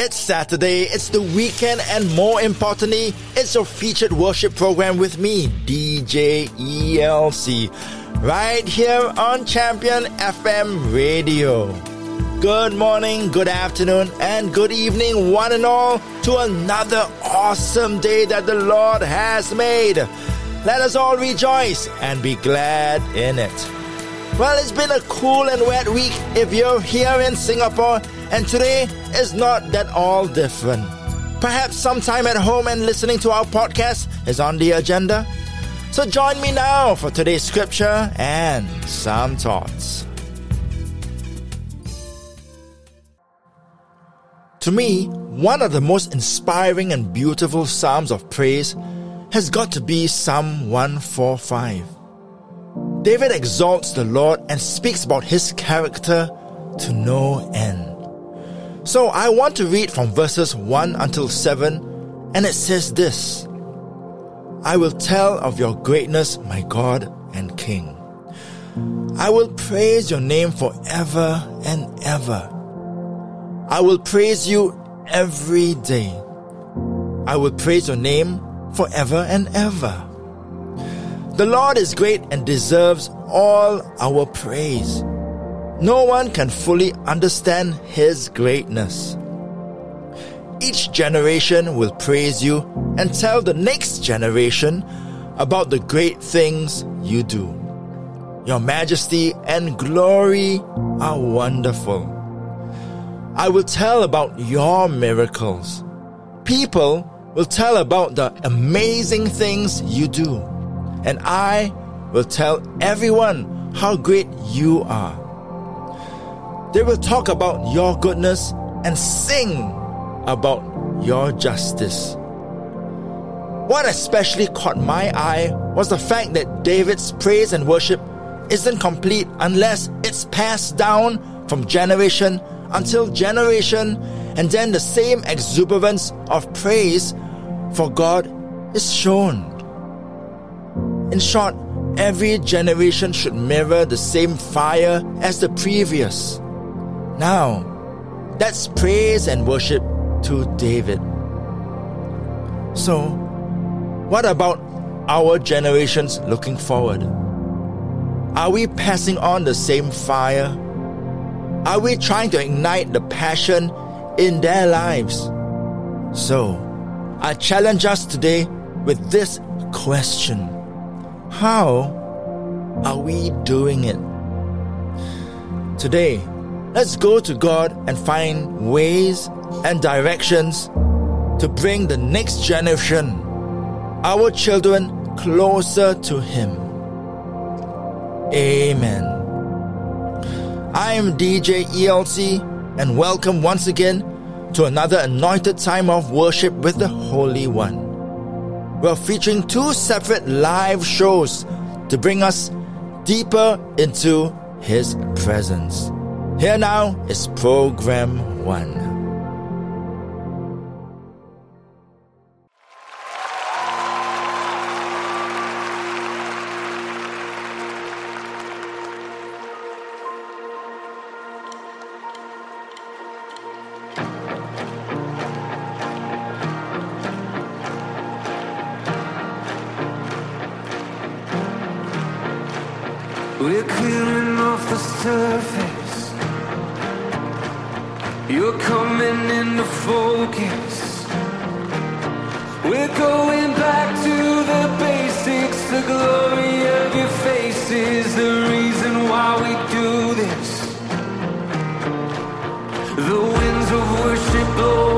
It's Saturday, it's the weekend, and more importantly, it's your featured worship program with me, DJ ELC, right here on Champion FM Radio. Good morning, good afternoon, and good evening, one and all, to another awesome day that the Lord has made. Let us all rejoice and be glad in it. Well, it's been a cool and wet week if you're here in Singapore, and today is not that all different. Perhaps sometime at home and listening to our podcast is on the agenda. So join me now for today's scripture and some thoughts. To me, one of the most inspiring and beautiful psalms of praise has got to be Psalm 145. David exalts the Lord and speaks about his character to no end. So I want to read from verses 1 until 7, and it says this I will tell of your greatness, my God and King. I will praise your name forever and ever. I will praise you every day. I will praise your name forever and ever. The Lord is great and deserves all our praise. No one can fully understand His greatness. Each generation will praise you and tell the next generation about the great things you do. Your majesty and glory are wonderful. I will tell about your miracles. People will tell about the amazing things you do and I will tell everyone how great you are. They will talk about your goodness and sing about your justice. What especially caught my eye was the fact that David's praise and worship isn't complete unless it's passed down from generation until generation, and then the same exuberance of praise for God is shown. In short, every generation should mirror the same fire as the previous. Now, that's praise and worship to David. So, what about our generations looking forward? Are we passing on the same fire? Are we trying to ignite the passion in their lives? So, I challenge us today with this question. How are we doing it? Today, let's go to God and find ways and directions to bring the next generation, our children, closer to Him. Amen. I am DJ ELC and welcome once again to another anointed time of worship with the Holy One we're featuring two separate live shows to bring us deeper into His presence. Here now is program one. We're clearing off the surface. You're coming into focus. We're going back to the basics. The glory of your face is the reason why we do this. The winds of worship blowing.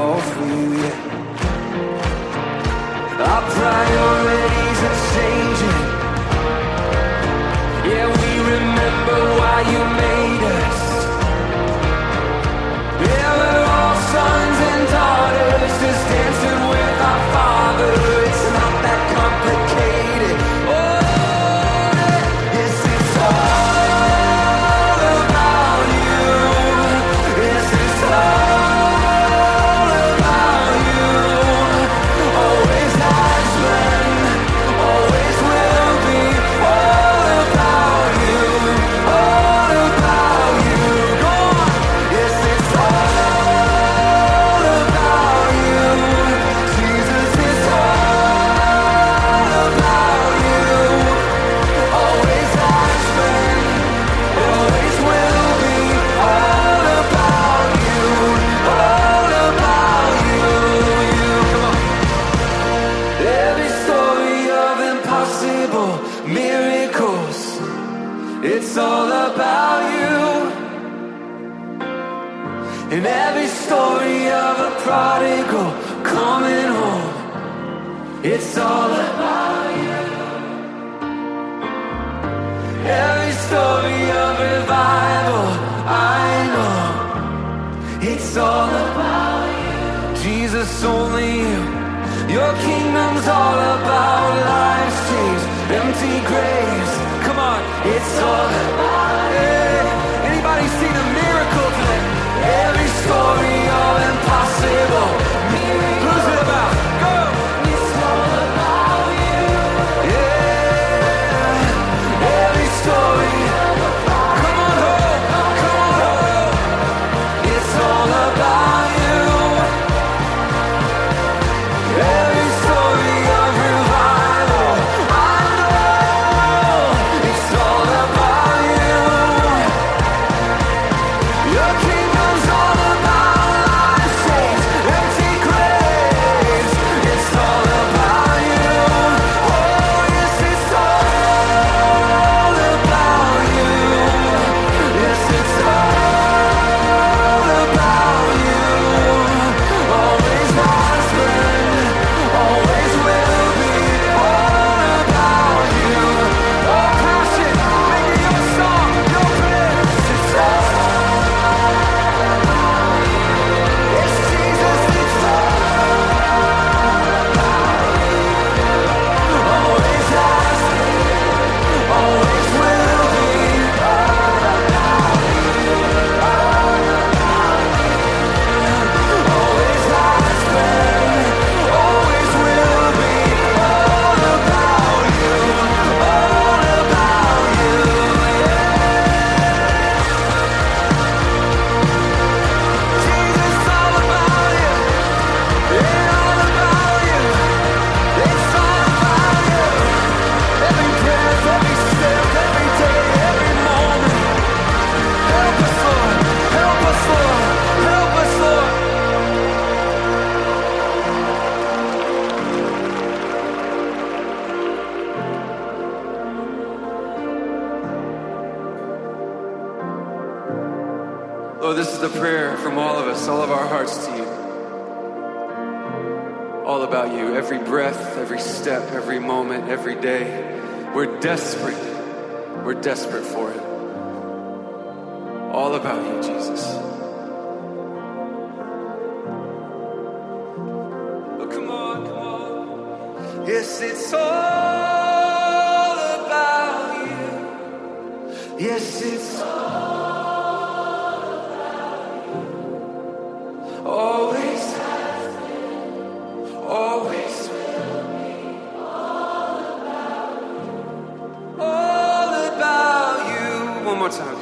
time.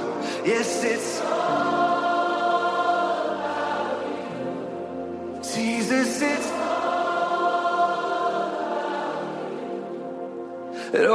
Yes, it's Jesus, it's It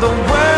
the worship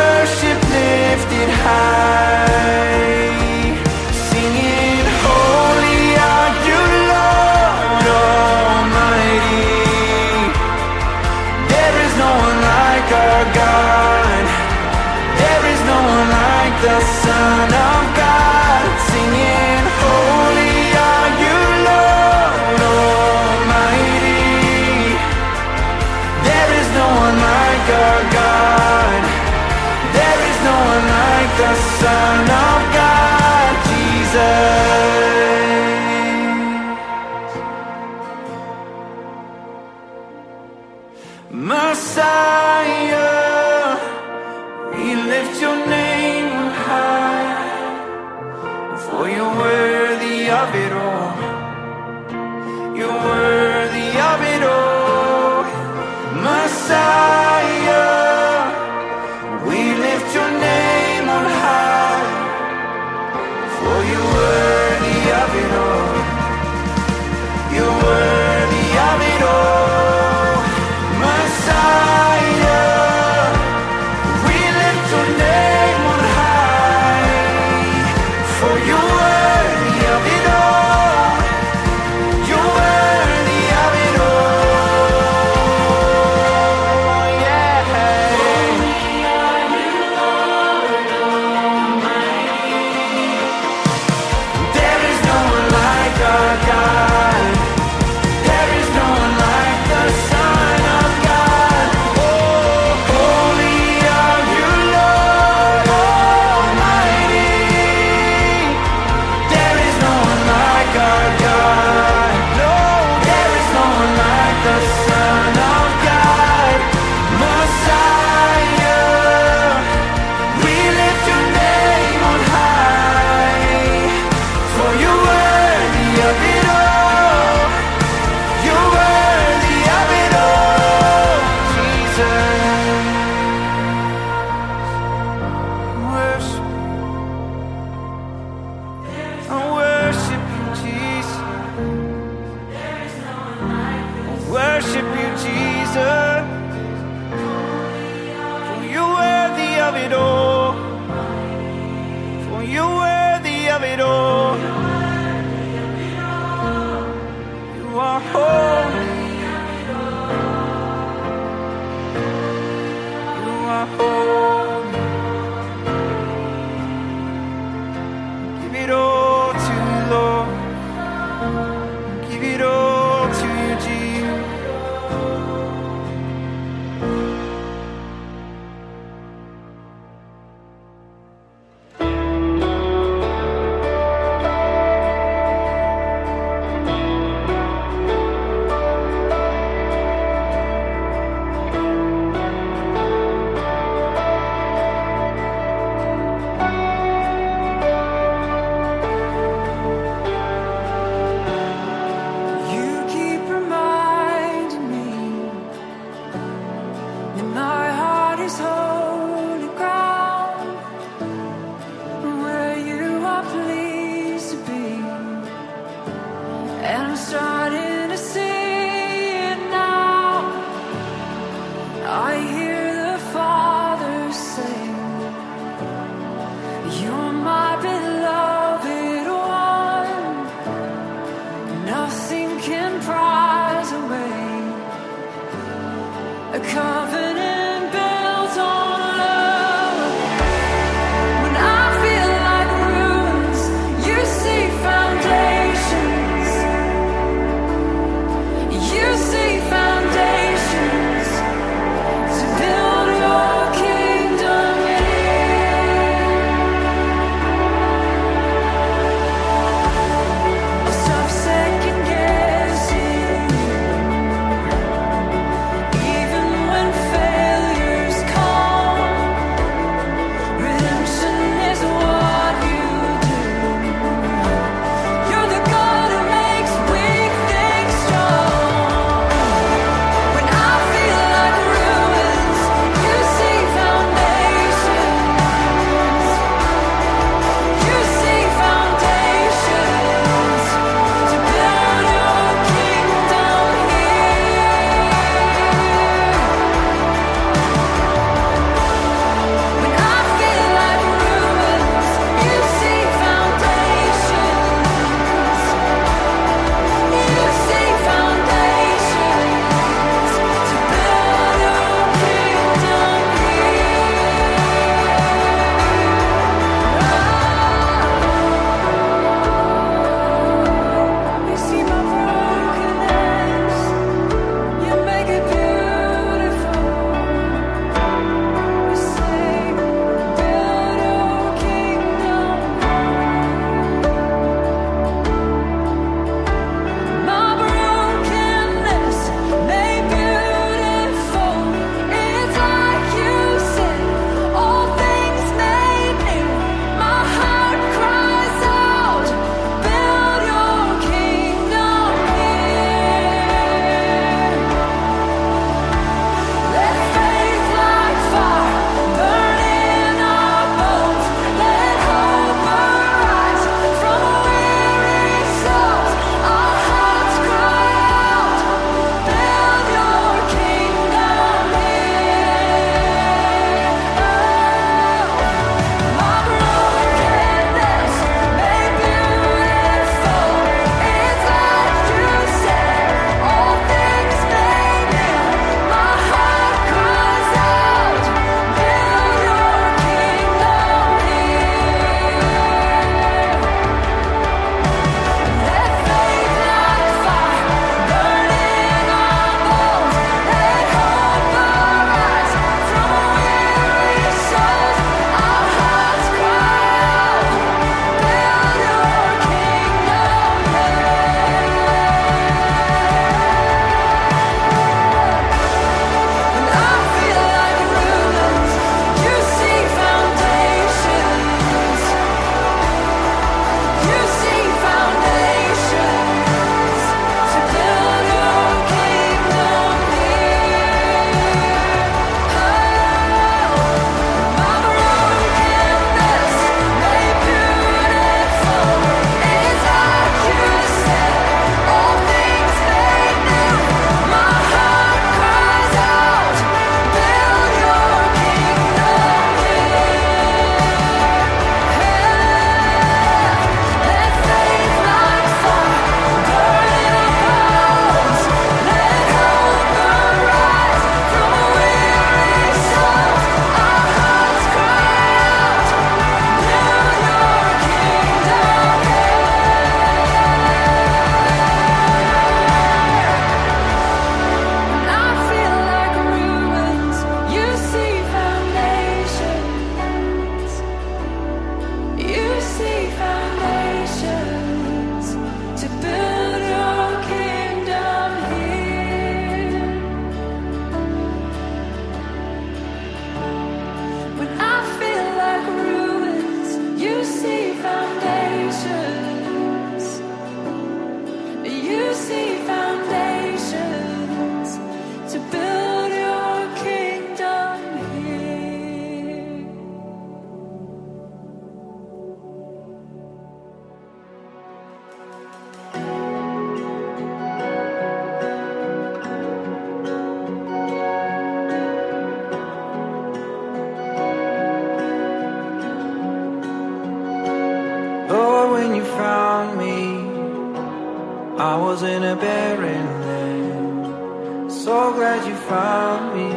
I was in a barren land. So glad you found me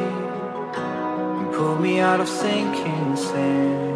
and pulled me out of sinking sand.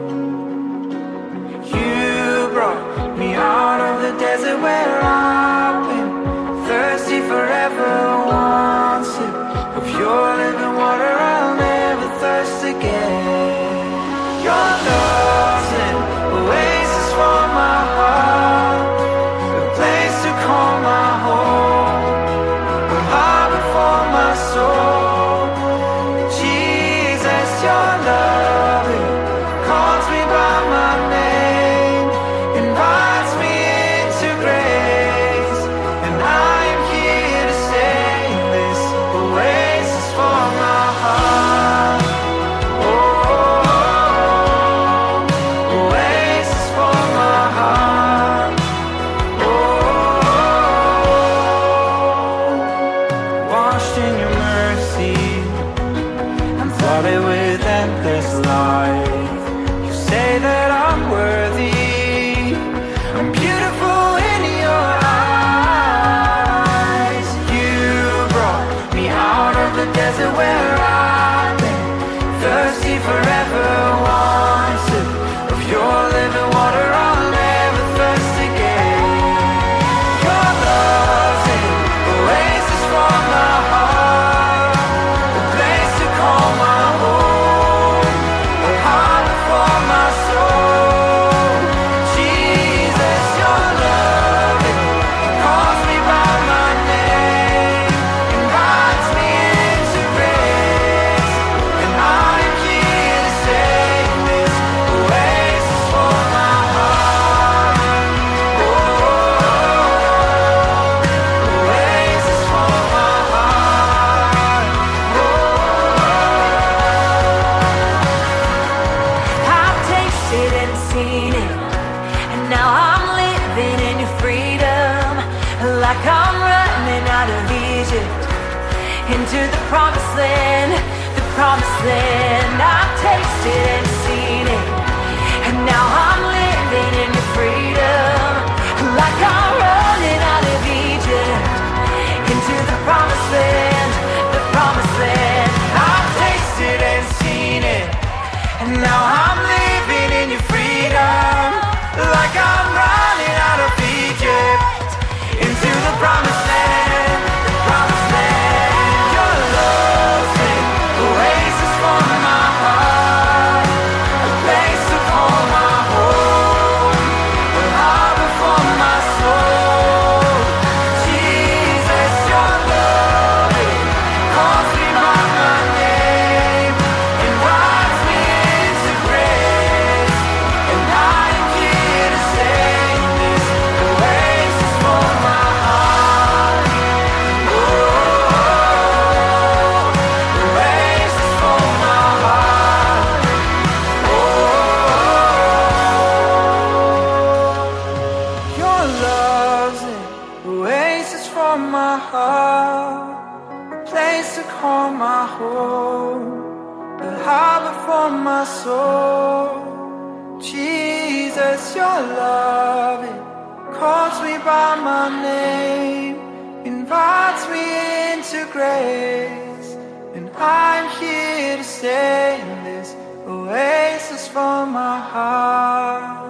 Love it calls me by my name, invites me into grace, and I'm here to stay in this oasis for my heart.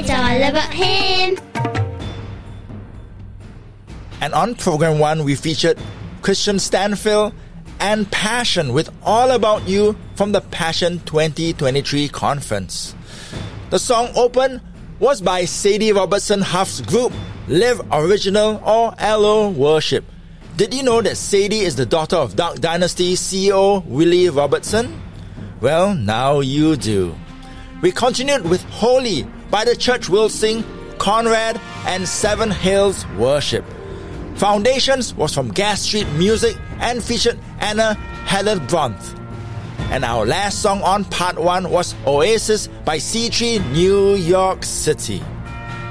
It's all about him. And on program one, we featured Kristian Stanfill and Passion with All About You from the Passion 2023 conference. The song open was by Sadie Robertson Huff's group Live Original or LO Worship. Did you know that Sadie is the daughter of Duck Dynasty CEO Willie Robertson? Well, now you do. We continued with Holy by the church will sing Conrad and Seven Hills Worship. Foundations was from Gas Street Music and featured Anna Hellebronth. And our last song on part one was Oasis by C3 New York City.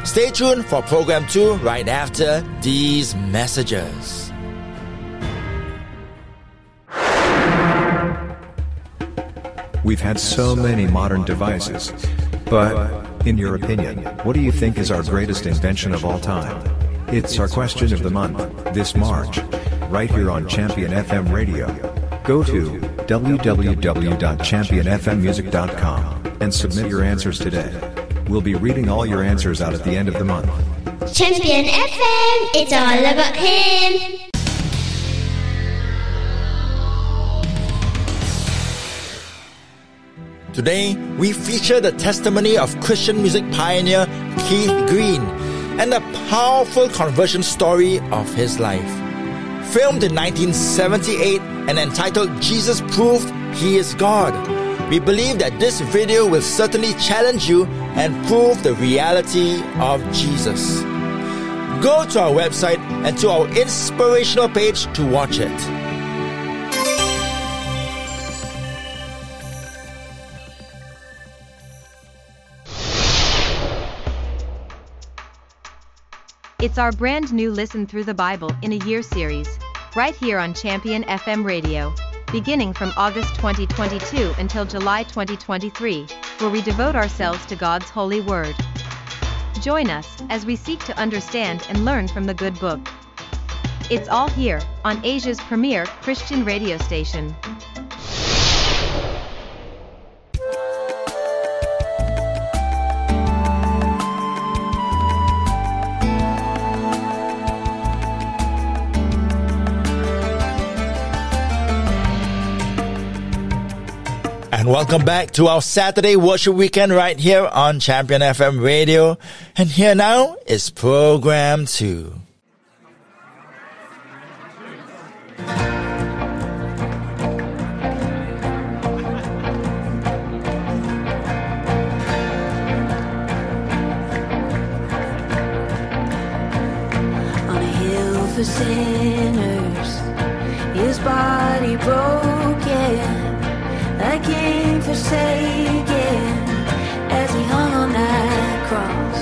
Stay tuned for program two right after these messages. We've had so many modern devices, but in your opinion, what do you think is our greatest invention of all time? It's our question of the month, this March. Right here on Champion FM Radio. Go to www.championfmmusic.com and submit your answers today. We'll be reading all your answers out at the end of the month. Champion FM, it's all about him. Today, we feature the testimony of Christian music pioneer Keith Green and the powerful conversion story of his life. Filmed in 1978 and entitled Jesus Proved He is God, we believe that this video will certainly challenge you and prove the reality of Jesus. Go to our website and to our inspirational page to watch it. It's our brand new Listen Through the Bible in a Year series, right here on Champion FM Radio, beginning from August 2022 until July 2023, where we devote ourselves to God's holy word. Join us as we seek to understand and learn from the good book. It's all here on Asia's premier Christian radio station. And welcome back to our Saturday worship weekend right here on Champion FM Radio. And here now is program two. on a hill for sinners. His body king forsaken, as he hung on that cross.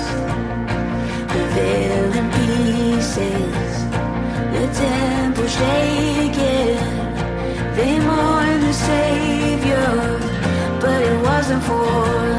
The pieces, the temple shaken. They mourn the Savior, but it wasn't for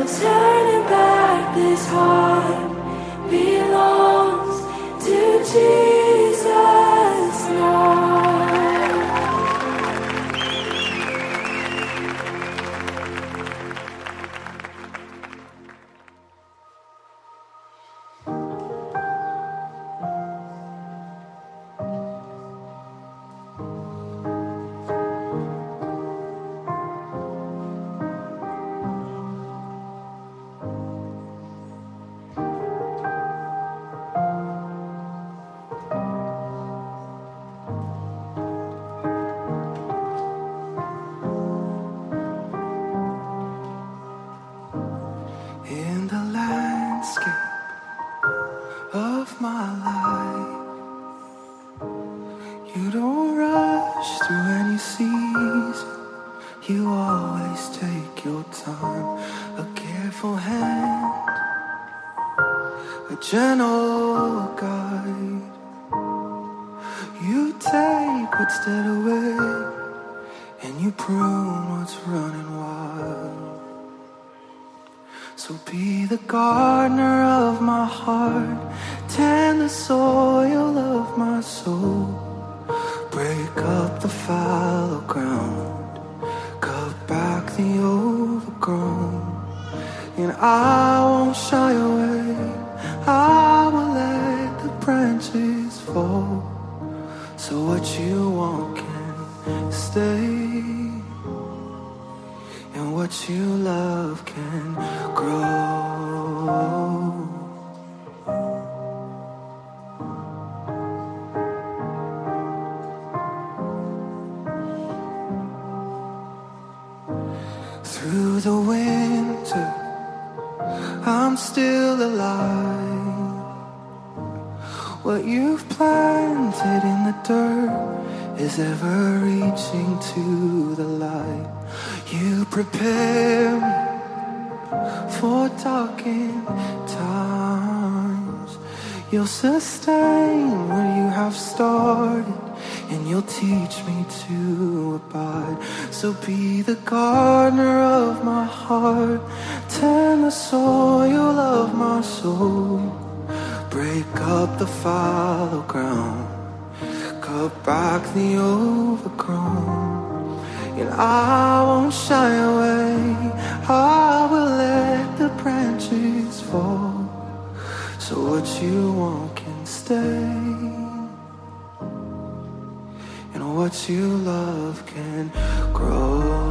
no turning back. This heart belongs to Jesus you've planted in the dirt is ever reaching to the light. You prepare me for darkened times. You'll sustain what you have started, and you'll teach me to abide. So be the gardener of my heart, tend the soil of my soul. Break up the fallow ground, cut back the overgrown. And I won't shy away, I will let the branches fall. So what you want can stay, and what you love can grow.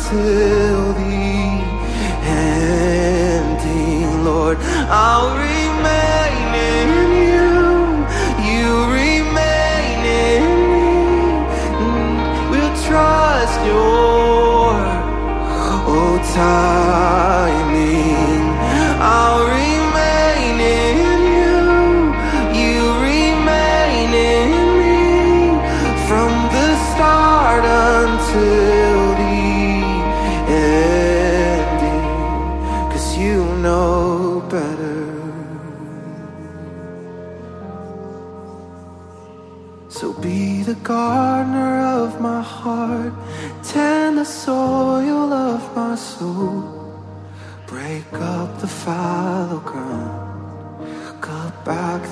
Until the ending, Lord. I'll remain in you. You remain in me. We'll trust your oh timing.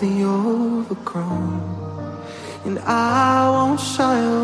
The overgrown. And I won't shy away,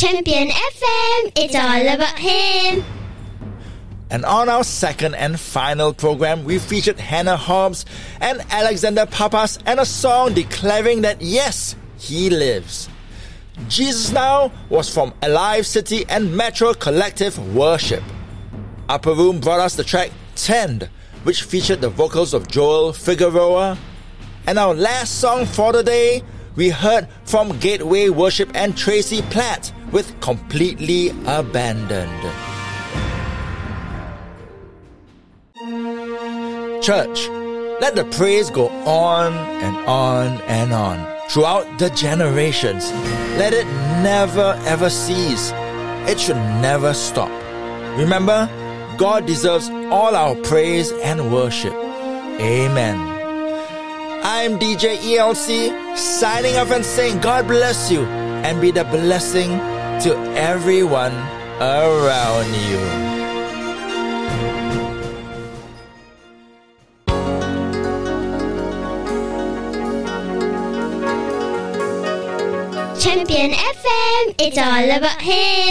Champion FM, it's all about him. And on our second and final program, we featured Hannah Hobbs and Alexander Pappas and a song declaring that yes, he lives. Jesus Now was from Alive City and Metro Collective Worship. Upper Room brought us the track Tend, which featured the vocals of Joel Figueroa. And our last song for the day, we heard from Gateway Worship and Tracy Platt with Completely Abandoned. Church, let the praise go on and on and on throughout the generations. Let it never ever cease. It should never stop. Remember, God deserves all our praise and worship. Amen. I'm DJ ELC signing off and saying God bless you and be the blessing to everyone around you. Champion FM, it's all about him.